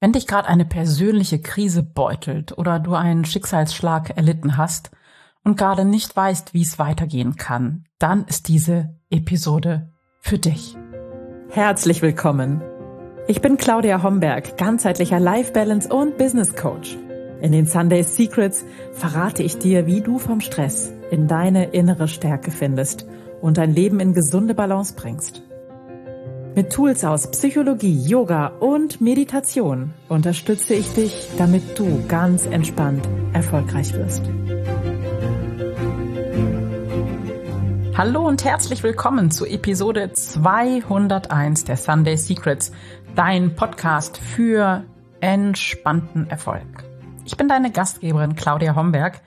Wenn dich gerade eine persönliche Krise beutelt oder du einen Schicksalsschlag erlitten hast und gerade nicht weißt, wie es weitergehen kann, dann ist diese Episode für dich. Herzlich willkommen. Ich bin Claudia Homberg, ganzheitlicher Life Balance und Business Coach. In den Sunday Secrets verrate ich dir, wie du vom Stress in deine innere Stärke findest und dein Leben in gesunde Balance bringst. Mit Tools aus Psychologie, Yoga und Meditation unterstütze ich dich, damit du ganz entspannt erfolgreich wirst. Hallo und herzlich willkommen zu Episode 201 der Sunday Secrets, dein Podcast für entspannten Erfolg. Ich bin deine Gastgeberin Claudia Homberg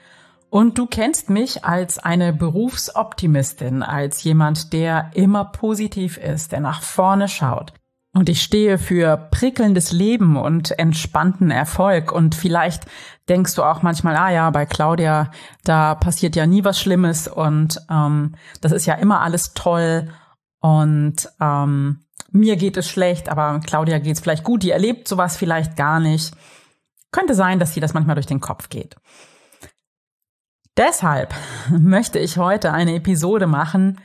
und du kennst mich als eine Berufsoptimistin, als jemand, der immer positiv ist, der nach vorne schaut. Und ich stehe für prickelndes Leben und entspannten Erfolg. Und vielleicht denkst du auch manchmal, ah ja, bei Claudia, da passiert ja nie was Schlimmes und ähm, das ist ja immer alles toll. Und ähm, mir geht es schlecht, aber Claudia geht es vielleicht gut. Die erlebt sowas vielleicht gar nicht. Könnte sein, dass sie das manchmal durch den Kopf geht. Deshalb möchte ich heute eine Episode machen,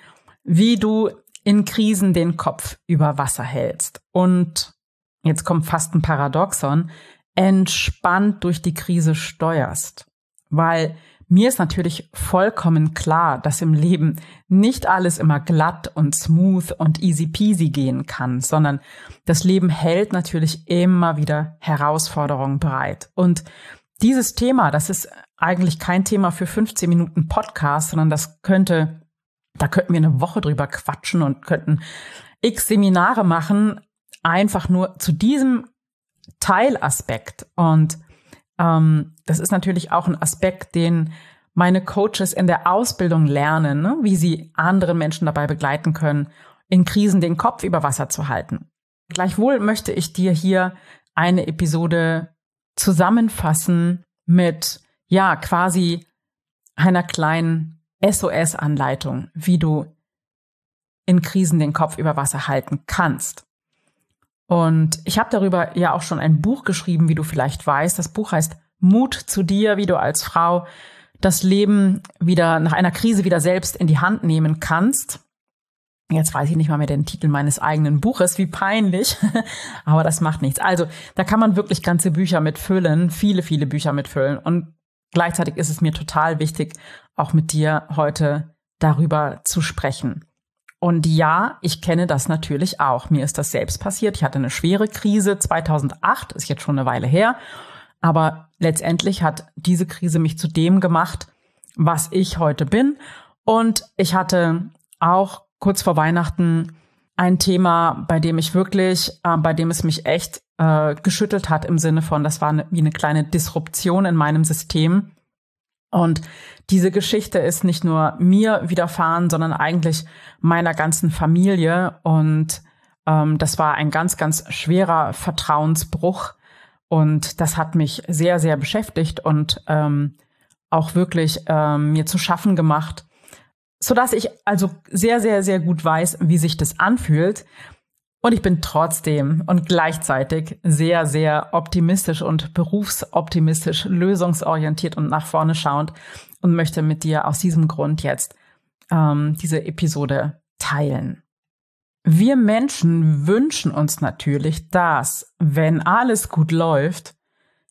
wie du in Krisen den Kopf über Wasser hältst und jetzt kommt fast ein Paradoxon, entspannt durch die Krise steuerst. Weil mir ist natürlich vollkommen klar, dass im Leben nicht alles immer glatt und smooth und easy peasy gehen kann, sondern das Leben hält natürlich immer wieder Herausforderungen bereit. Und dieses Thema, das ist eigentlich kein Thema für 15 Minuten Podcast, sondern das könnte, da könnten wir eine Woche drüber quatschen und könnten x Seminare machen, einfach nur zu diesem Teilaspekt. Und ähm, das ist natürlich auch ein Aspekt, den meine Coaches in der Ausbildung lernen, ne? wie sie andere Menschen dabei begleiten können, in Krisen den Kopf über Wasser zu halten. Gleichwohl möchte ich dir hier eine Episode zusammenfassen mit ja, quasi einer kleinen SOS-Anleitung, wie du in Krisen den Kopf über Wasser halten kannst. Und ich habe darüber ja auch schon ein Buch geschrieben, wie du vielleicht weißt. Das Buch heißt Mut zu dir, wie du als Frau das Leben wieder nach einer Krise wieder selbst in die Hand nehmen kannst. Jetzt weiß ich nicht mal mehr den Titel meines eigenen Buches, wie peinlich, aber das macht nichts. Also, da kann man wirklich ganze Bücher mitfüllen, viele, viele Bücher mitfüllen. Und Gleichzeitig ist es mir total wichtig, auch mit dir heute darüber zu sprechen. Und ja, ich kenne das natürlich auch. Mir ist das selbst passiert. Ich hatte eine schwere Krise 2008, ist jetzt schon eine Weile her. Aber letztendlich hat diese Krise mich zu dem gemacht, was ich heute bin. Und ich hatte auch kurz vor Weihnachten ein Thema, bei dem ich wirklich, äh, bei dem es mich echt äh, geschüttelt hat im Sinne von, das war eine, wie eine kleine Disruption in meinem System. Und diese Geschichte ist nicht nur mir widerfahren, sondern eigentlich meiner ganzen Familie. Und ähm, das war ein ganz, ganz schwerer Vertrauensbruch. Und das hat mich sehr, sehr beschäftigt und ähm, auch wirklich ähm, mir zu schaffen gemacht, so dass ich also sehr, sehr, sehr gut weiß, wie sich das anfühlt. Und ich bin trotzdem und gleichzeitig sehr, sehr optimistisch und berufsoptimistisch, lösungsorientiert und nach vorne schauend und möchte mit dir aus diesem Grund jetzt ähm, diese Episode teilen. Wir Menschen wünschen uns natürlich, dass, wenn alles gut läuft,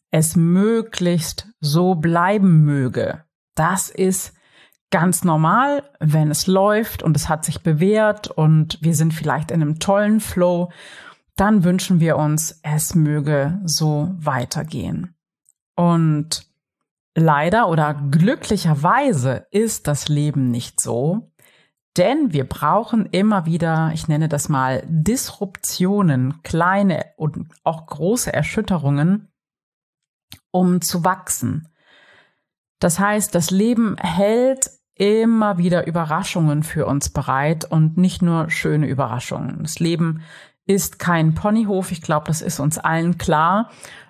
es möglichst so bleiben möge. Das ist ganz normal, wenn es läuft und es hat sich bewährt und wir sind vielleicht in einem tollen Flow, dann wünschen wir uns, es möge so weitergehen. Und leider oder glücklicherweise ist das Leben nicht so, denn wir brauchen immer wieder, ich nenne das mal Disruptionen, kleine und auch große Erschütterungen, um zu wachsen. Das heißt, das Leben hält immer wieder Überraschungen für uns bereit und nicht nur schöne Überraschungen. Das Leben ist kein Ponyhof, ich glaube, das ist uns allen klar.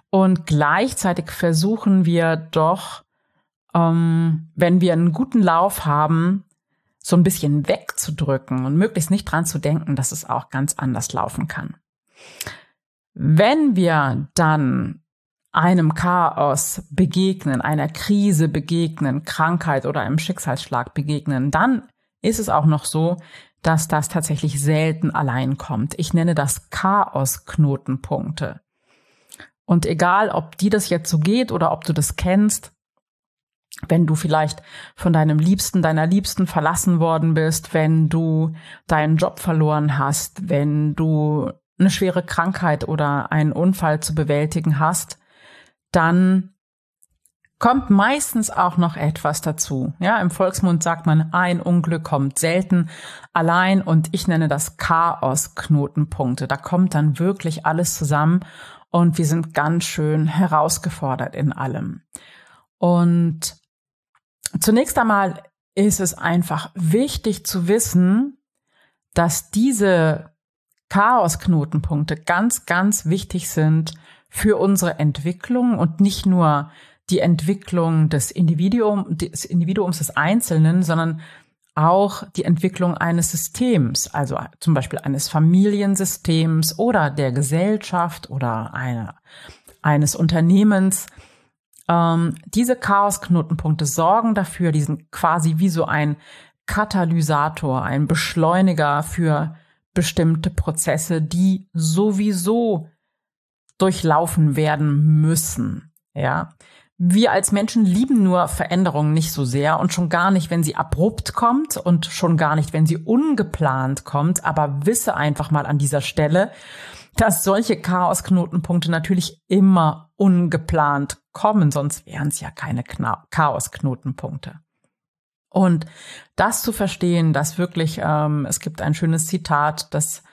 Und gleichzeitig versuchen wir doch, ähm, wenn wir einen guten Lauf haben, so ein bisschen wegzudrücken und möglichst nicht dran zu denken, dass es auch ganz anders laufen kann. Wenn wir dann einem Chaos begegnen, einer Krise begegnen, Krankheit oder einem Schicksalsschlag begegnen, dann ist es auch noch so, dass das tatsächlich selten allein kommt. Ich nenne das Chaos-Knotenpunkte. Und egal, ob die das jetzt so geht oder ob du das kennst, wenn du vielleicht von deinem Liebsten, deiner Liebsten verlassen worden bist, wenn du deinen Job verloren hast, wenn du eine schwere Krankheit oder einen Unfall zu bewältigen hast, dann kommt meistens auch noch etwas dazu. Ja, im Volksmund sagt man, ein Unglück kommt selten allein und ich nenne das Chaos-Knotenpunkte. Da kommt dann wirklich alles zusammen und wir sind ganz schön herausgefordert in allem. Und zunächst einmal ist es einfach wichtig zu wissen, dass diese Chaos-Knotenpunkte ganz, ganz wichtig sind für unsere Entwicklung und nicht nur die Entwicklung des, Individuum, des Individuums des Einzelnen, sondern auch die Entwicklung eines Systems, also zum Beispiel eines Familiensystems oder der Gesellschaft oder eine, eines Unternehmens. Ähm, diese Chaosknotenpunkte sorgen dafür, diesen quasi wie so ein Katalysator, ein Beschleuniger für bestimmte Prozesse, die sowieso durchlaufen werden müssen. Ja. Wir als Menschen lieben nur Veränderungen nicht so sehr und schon gar nicht, wenn sie abrupt kommt und schon gar nicht, wenn sie ungeplant kommt. Aber wisse einfach mal an dieser Stelle, dass solche Chaosknotenpunkte natürlich immer ungeplant kommen, sonst wären es ja keine Chaosknotenpunkte. Und das zu verstehen, dass wirklich, ähm, es gibt ein schönes Zitat, das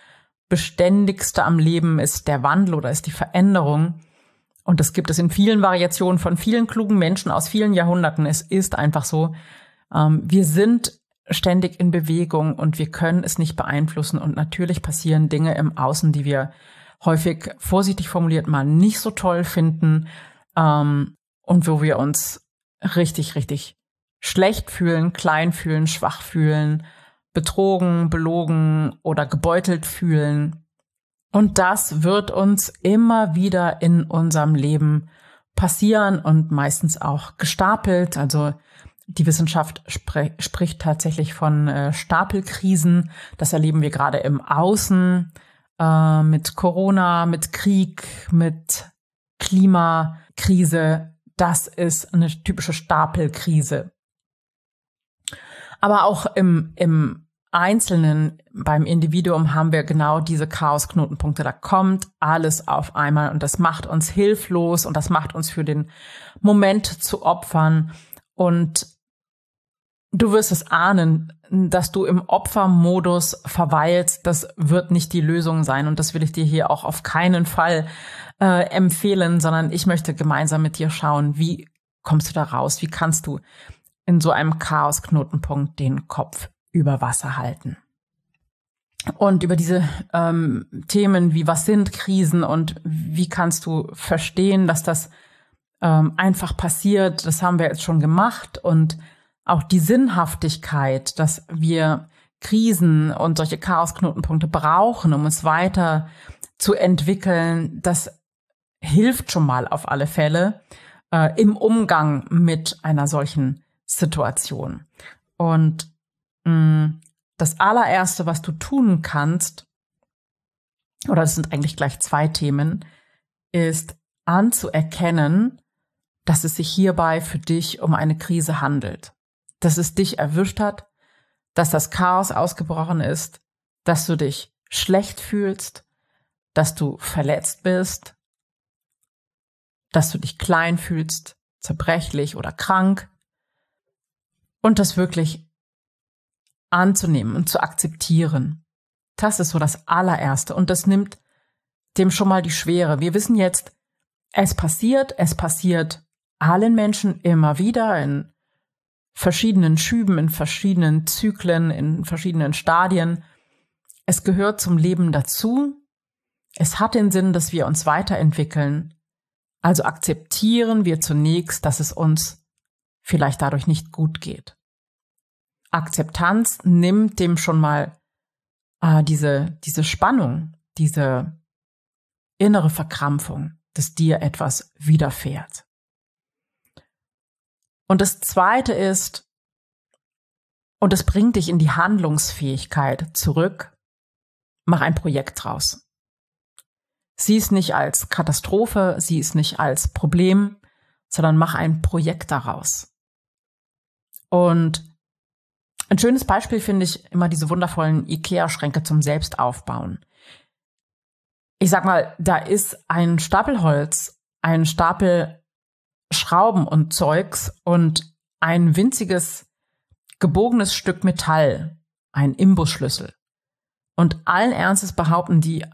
Beständigste am Leben ist der Wandel oder ist die Veränderung. Und das gibt es in vielen Variationen von vielen klugen Menschen aus vielen Jahrhunderten. Es ist einfach so, ähm, wir sind ständig in Bewegung und wir können es nicht beeinflussen. Und natürlich passieren Dinge im Außen, die wir häufig vorsichtig formuliert mal nicht so toll finden ähm, und wo wir uns richtig, richtig schlecht fühlen, klein fühlen, schwach fühlen, betrogen, belogen oder gebeutelt fühlen. Und das wird uns immer wieder in unserem Leben passieren und meistens auch gestapelt. Also die Wissenschaft spre spricht tatsächlich von äh, Stapelkrisen. Das erleben wir gerade im Außen äh, mit Corona, mit Krieg, mit Klimakrise. Das ist eine typische Stapelkrise. Aber auch im, im Einzelnen, beim Individuum haben wir genau diese Chaosknotenpunkte. Da kommt alles auf einmal und das macht uns hilflos und das macht uns für den Moment zu opfern. Und du wirst es ahnen, dass du im Opfermodus verweilst. Das wird nicht die Lösung sein. Und das will ich dir hier auch auf keinen Fall äh, empfehlen, sondern ich möchte gemeinsam mit dir schauen, wie kommst du da raus? Wie kannst du in so einem Chaosknotenpunkt den Kopf über Wasser halten. Und über diese ähm, Themen wie was sind Krisen und wie kannst du verstehen, dass das ähm, einfach passiert, das haben wir jetzt schon gemacht. Und auch die Sinnhaftigkeit, dass wir Krisen und solche Chaosknotenpunkte brauchen, um uns weiter zu entwickeln, das hilft schon mal auf alle Fälle äh, im Umgang mit einer solchen Situation. Und mh, mm, das allererste, was du tun kannst, oder das sind eigentlich gleich zwei Themen, ist anzuerkennen, dass es sich hierbei für dich um eine Krise handelt, dass es dich erwischt hat, dass das Chaos ausgebrochen ist, dass du dich schlecht fühlst, dass du verletzt bist, dass du dich klein fühlst, zerbrechlich oder krank, und das wirklich anzunehmen und zu akzeptieren. Das ist so das allererste und das nimmt dem schon mal die Schwere. Wir wissen jetzt, es passiert, es passiert allen Menschen immer wieder in verschiedenen Schüben, in verschiedenen Zyklen, in verschiedenen Stadien. Es gehört zum Leben dazu. Es hat den Sinn, dass wir uns weiterentwickeln. Also akzeptieren wir zunächst, dass es uns vielleicht dadurch nicht gut geht. Akzeptanz nimmt dem schon mal äh, diese, diese Spannung, diese innere Verkrampfung, dass dir etwas widerfährt. Und das zweite ist, und es bringt dich in die Handlungsfähigkeit zurück, mach ein Projekt draus. Sieh es nicht als Katastrophe, sieh es nicht als Problem, sondern mach ein Projekt daraus. Und ein schönes Beispiel finde ich immer diese wundervollen IKEA-Schränke zum Selbstaufbauen. Ich sag mal, da ist ein Stapel Holz, ein Stapel Schrauben und Zeugs und ein winziges gebogenes Stück Metall, ein Imbusschlüssel. Und allen Ernstes behaupten die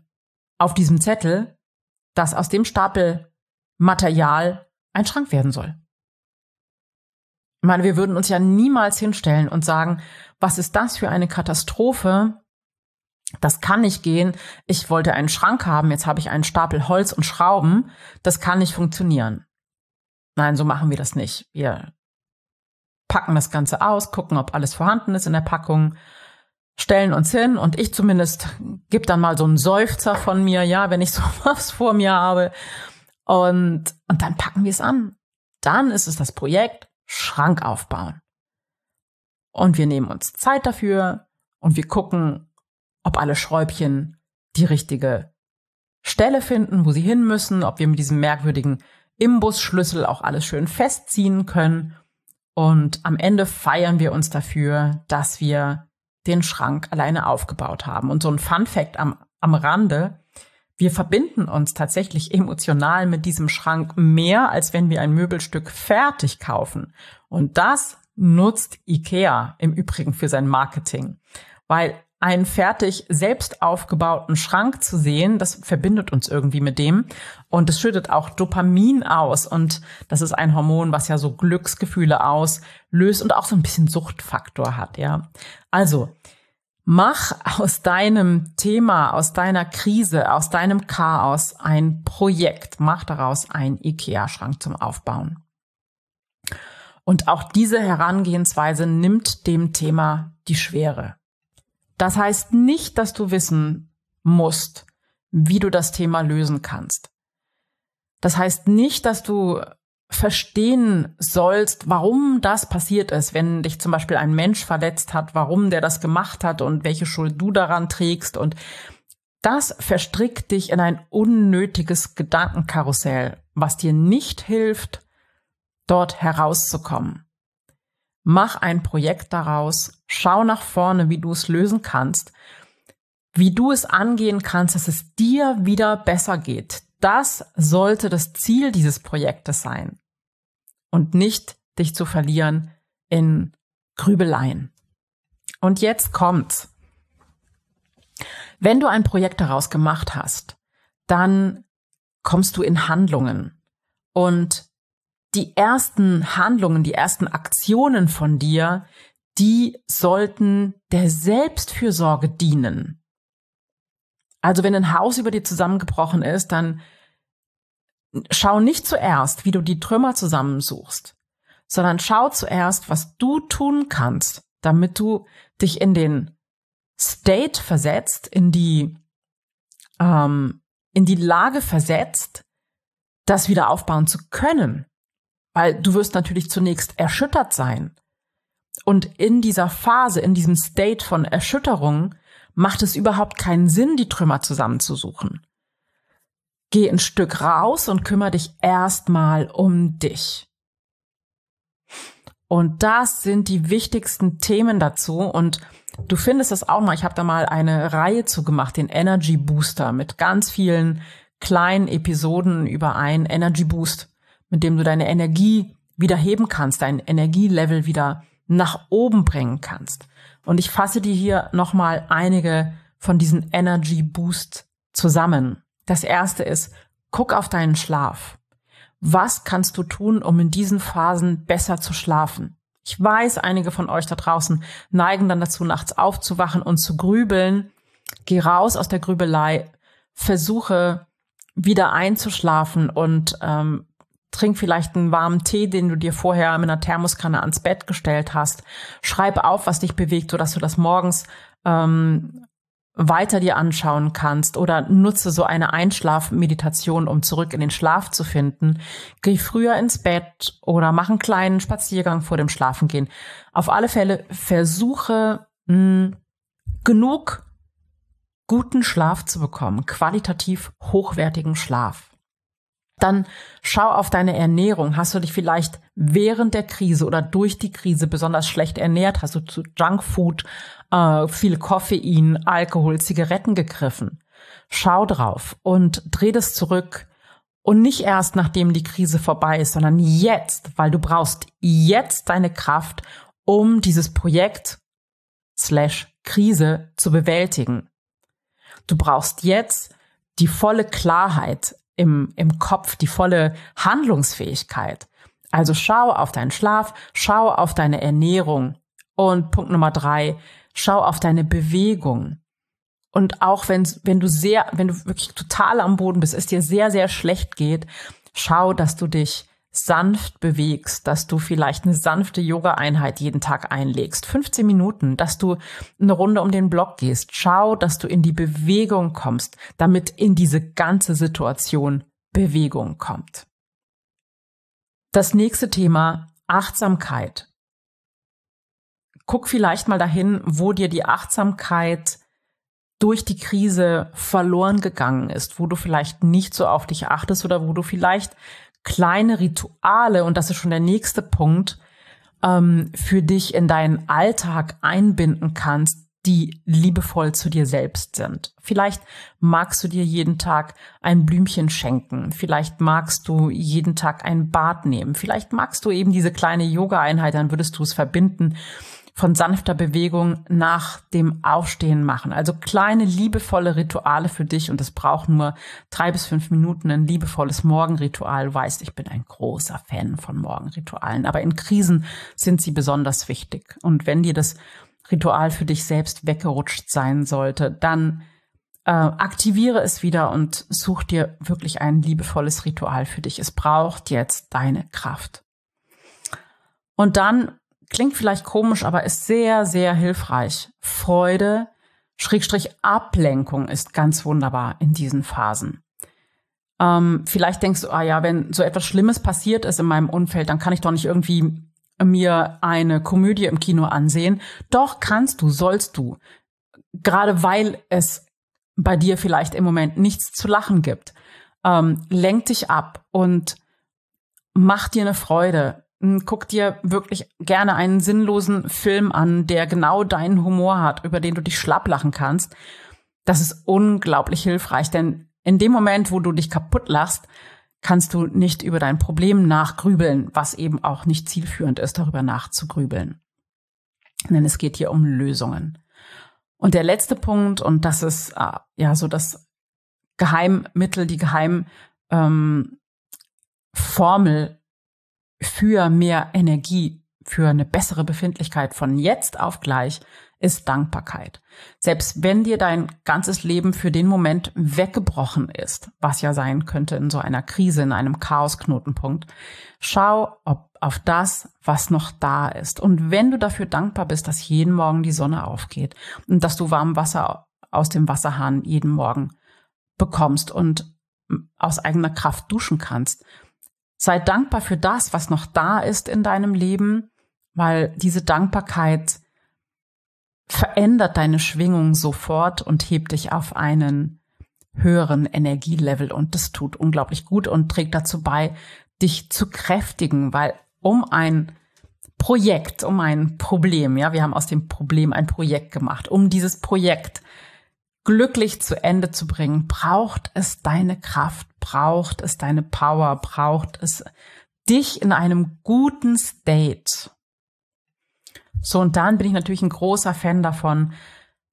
auf diesem Zettel, dass aus dem Stapel Material ein Schrank werden soll. Ich meine, wir würden uns ja niemals hinstellen und sagen, was ist das für eine Katastrophe? Das kann nicht gehen. Ich wollte einen Schrank haben, jetzt habe ich einen Stapel Holz und Schrauben. Das kann nicht funktionieren. Nein, so machen wir das nicht. Wir packen das Ganze aus, gucken, ob alles vorhanden ist in der Packung, stellen uns hin und ich zumindest gebe dann mal so einen Seufzer von mir, ja, wenn ich sowas vor mir habe. Und, und dann packen wir es an. Dann ist es das Projekt Schrank aufbauen. Und wir nehmen uns Zeit dafür und wir gucken, ob alle Schräubchen die richtige Stelle finden, wo sie hin müssen, ob wir mit diesem merkwürdigen Imbusschlüssel auch alles schön festziehen können. Und am Ende feiern wir uns dafür, dass wir den Schrank alleine aufgebaut haben. Und so ein Fun Fact am, am Rande. Wir verbinden uns tatsächlich emotional mit diesem Schrank mehr, als wenn wir ein Möbelstück fertig kaufen. Und das nutzt IKEA im Übrigen für sein Marketing. Weil einen fertig selbst aufgebauten Schrank zu sehen, das verbindet uns irgendwie mit dem. Und es schüttet auch Dopamin aus. Und das ist ein Hormon, was ja so Glücksgefühle auslöst und auch so ein bisschen Suchtfaktor hat, ja. Also, mach aus deinem Thema, aus deiner Krise, aus deinem Chaos ein Projekt. Mach daraus einen IKEA-Schrank zum Aufbauen. Und auch diese Herangehensweise nimmt dem Thema die Schwere. Das heißt nicht, dass du wissen musst, wie du das Thema lösen kannst. Das heißt nicht, dass du verstehen sollst, warum das passiert ist, wenn dich zum Beispiel ein Mensch verletzt hat, warum der das gemacht hat und welche Schuld du daran trägst. Und das verstrickt dich in ein unnötiges Gedankenkarussell, was dir nicht hilft, dort herauszukommen. Mach ein Projekt daraus, schau nach vorne, wie du es lösen kannst, wie du es angehen kannst, dass es dir wieder besser geht. Das sollte das Ziel dieses Projektes sein und nicht dich zu verlieren in Grübeleien. Und jetzt kommt's. Wenn du ein Projekt daraus gemacht hast, dann kommst du in Handlungen und die ersten Handlungen, die ersten Aktionen von dir, die sollten der Selbstfürsorge dienen. Also wenn ein Haus über dir zusammengebrochen ist, dann schau nicht zuerst, wie du die Trümmer zusammensuchst, sondern schau zuerst, was du tun kannst, damit du dich in den State versetzt, in die, ähm, in die Lage versetzt, das wieder aufbauen zu können. Weil du wirst natürlich zunächst erschüttert sein. Und in dieser Phase, in diesem State von Erschütterung, macht es überhaupt keinen Sinn, die Trümmer zusammenzusuchen. Geh ein Stück raus und kümmere dich erstmal um dich. Und das sind die wichtigsten Themen dazu. Und du findest das auch mal. Ich habe da mal eine Reihe zu gemacht, den Energy Booster, mit ganz vielen kleinen Episoden über einen Energy Boost mit dem du deine Energie wieder heben kannst, dein Energielevel wieder nach oben bringen kannst. Und ich fasse dir hier nochmal einige von diesen Energy Boost zusammen. Das erste ist, guck auf deinen Schlaf. Was kannst du tun, um in diesen Phasen besser zu schlafen? Ich weiß, einige von euch da draußen neigen dann dazu, nachts aufzuwachen und zu grübeln. Geh raus aus der Grübelei, versuche wieder einzuschlafen und ähm, Trink vielleicht einen warmen Tee, den du dir vorher mit einer Thermoskanne ans Bett gestellt hast. Schreib auf, was dich bewegt, sodass du das morgens ähm, weiter dir anschauen kannst oder nutze so eine Einschlafmeditation, um zurück in den Schlaf zu finden. Geh früher ins Bett oder mach einen kleinen Spaziergang vor dem Schlafengehen. Auf alle Fälle versuche mh, hm, genug guten Schlaf zu bekommen, qualitativ hochwertigen Schlaf. Dann schau auf deine Ernährung. Hast du dich vielleicht während der Krise oder durch die Krise besonders schlecht ernährt? Hast du zu Junkfood, äh, viel Koffein, Alkohol, Zigaretten gegriffen? Schau drauf und dreh das zurück. Und nicht erst nachdem die Krise vorbei ist, sondern jetzt, weil du brauchst jetzt deine Kraft, um dieses Projekt slash Krise zu bewältigen. Du brauchst jetzt die volle Klarheit im, im Kopf, die volle Handlungsfähigkeit. Also schau auf deinen Schlaf, schau auf deine Ernährung. Und Punkt Nummer drei, schau auf deine Bewegung. Und auch wenn, wenn du sehr, wenn du wirklich total am Boden bist, es dir sehr, sehr schlecht geht, schau, dass du dich sanft bewegst, dass du vielleicht eine sanfte Yoga-Einheit jeden Tag einlegst, 15 Minuten, dass du eine Runde um den Block gehst. Schau, dass du in die Bewegung kommst, damit in diese ganze Situation Bewegung kommt. Das nächste Thema, Achtsamkeit. Guck vielleicht mal dahin, wo dir die Achtsamkeit durch die Krise verloren gegangen ist, wo du vielleicht nicht so auf dich achtest oder wo du vielleicht kleine Rituale, und das ist schon der nächste Punkt, ähm, für dich in deinen Alltag einbinden kannst, die liebevoll zu dir selbst sind. Vielleicht magst du dir jeden Tag ein Blümchen schenken. Vielleicht magst du jeden Tag ein Bad nehmen. Vielleicht magst du eben diese kleine Yoga-Einheit, dann würdest du es verbinden von sanfter Bewegung nach dem Aufstehen machen. Also kleine, liebevolle Rituale für dich und es braucht nur drei bis fünf Minuten. Ein liebevolles Morgenritual. Du weißt, ich bin ein großer Fan von Morgenritualen, aber in Krisen sind sie besonders wichtig. Und wenn dir das Ritual für dich selbst weggerutscht sein sollte, dann äh, aktiviere es wieder und such dir wirklich ein liebevolles Ritual für dich. Es braucht jetzt deine Kraft. Und dann klingt vielleicht komisch, aber ist sehr, sehr hilfreich. Freude, Schrägstrich Ablenkung ist ganz wunderbar in diesen Phasen. Ähm, vielleicht denkst du, ah ja, wenn so etwas Schlimmes passiert ist in meinem Umfeld, dann kann ich doch nicht irgendwie mir eine Komödie im Kino ansehen. Doch kannst du, sollst du. Gerade weil es bei dir vielleicht im Moment nichts zu lachen gibt. Ähm, lenk dich ab und mach dir eine Freude. Hm, guck dir wirklich gerne einen sinnlosen Film an, der genau deinen Humor hat, über den du dich schlapp lachen kannst. Das ist unglaublich hilfreich, denn in dem Moment, wo du dich kaputt lachst, kannst du nicht über dein Problem nachgrübeln, was eben auch nicht zielführend ist, darüber nachzugrübeln. Denn es geht hier um Lösungen. Und der letzte Punkt, und das ist äh, ja so das Geheimmittel, die Geheimformel ähm, für mehr Energie, für eine bessere Befindlichkeit von jetzt auf gleich ist Dankbarkeit. Selbst wenn dir dein ganzes Leben für den Moment weggebrochen ist, was ja sein könnte in so einer Krise, in einem Chaosknotenpunkt, schau ob auf das, was noch da ist. Und wenn du dafür dankbar bist, dass jeden Morgen die Sonne aufgeht und dass du warm Wasser aus dem Wasserhahn jeden Morgen bekommst und aus eigener Kraft duschen kannst, sei dankbar für das, was noch da ist in deinem Leben, weil diese Dankbarkeit verändert deine Schwingung sofort und hebt dich auf einen höheren Energielevel und das tut unglaublich gut und trägt dazu bei, dich zu kräftigen, weil um ein Projekt, um ein Problem, ja, wir haben aus dem Problem ein Projekt gemacht, um dieses Projekt glücklich zu Ende zu bringen, braucht es deine Kraft, braucht es deine Power, braucht es dich in einem guten State. So, und dann bin ich natürlich ein großer Fan davon,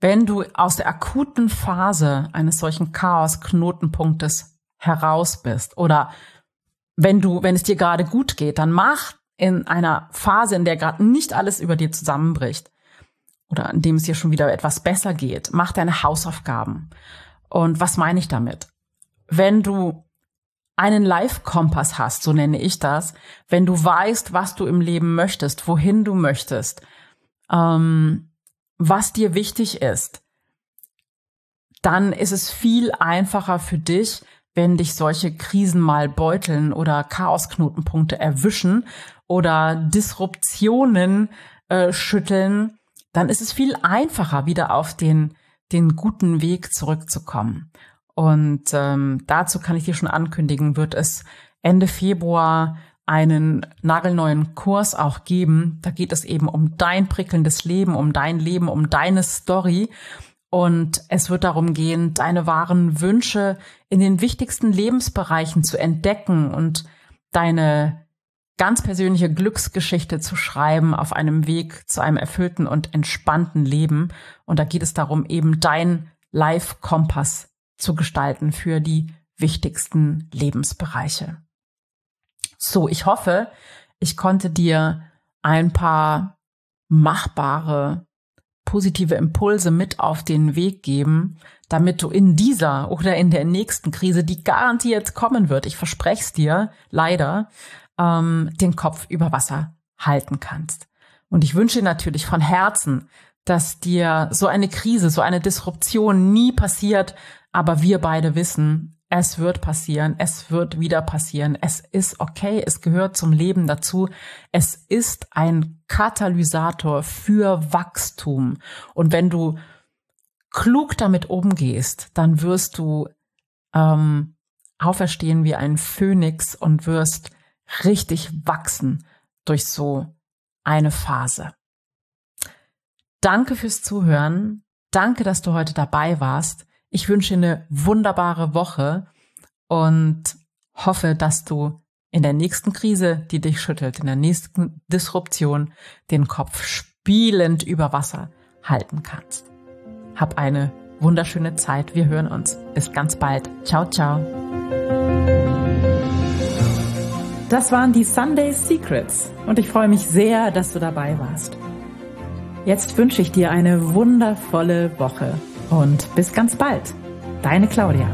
wenn du aus der akuten Phase eines solchen Chaos-Knotenpunktes heraus bist oder wenn du, wenn es dir gerade gut geht, dann mach in einer Phase, in der gerade nicht alles über dir zusammenbricht oder in dem es dir schon wieder etwas besser geht, mach deine Hausaufgaben. Und was meine ich damit? Wenn du einen Live-Kompass hast, so nenne ich das, wenn du weißt, was du im Leben möchtest, wohin du möchtest, ähm, was dir wichtig ist, dann ist es viel einfacher für dich, wenn dich solche Krisen mal beuteln oder Chaosknotenpunkte erwischen oder Disruptionen äh, schütteln, dann ist es viel einfacher, wieder auf den, den guten Weg zurückzukommen. Und ähm, dazu kann ich dir schon ankündigen, wird es Ende Februar einen nagelneuen Kurs auch geben. Da geht es eben um dein prickelndes Leben, um dein Leben, um deine Story. Und es wird darum gehen, deine wahren Wünsche in den wichtigsten Lebensbereichen zu entdecken und deine ganz persönliche Glücksgeschichte zu schreiben auf einem Weg zu einem erfüllten und entspannten Leben. Und da geht es darum, eben dein Life-Kompass zu gestalten für die wichtigsten Lebensbereiche. So, ich hoffe, ich konnte dir ein paar machbare positive Impulse mit auf den Weg geben, damit du in dieser oder in der nächsten Krise, die garantiert kommen wird, ich verspreche es dir, leider, ähm, den Kopf über Wasser halten kannst. Und ich wünsche natürlich von Herzen, dass dir so eine Krise, so eine Disruption nie passiert, aber wir beide wissen, es wird passieren, es wird wieder passieren, es ist okay, es gehört zum Leben dazu, es ist ein Katalysator für Wachstum. Und wenn du klug damit umgehst, dann wirst du ähm, auferstehen wie ein Phönix und wirst richtig wachsen durch so eine Phase. Danke fürs Zuhören. Danke, dass du heute dabei warst. Ich wünsche eine wunderbare Woche und hoffe, dass du in der nächsten Krise, die dich schüttelt, in der nächsten Disruption den Kopf spielend über Wasser halten kannst. Hab eine wunderschöne Zeit. Wir hören uns. Bis ganz bald. Ciao, ciao. Das waren die Sunday Secrets und ich freue mich sehr, dass du dabei warst. Jetzt wünsche ich dir eine wundervolle Woche und bis ganz bald. Deine Claudia.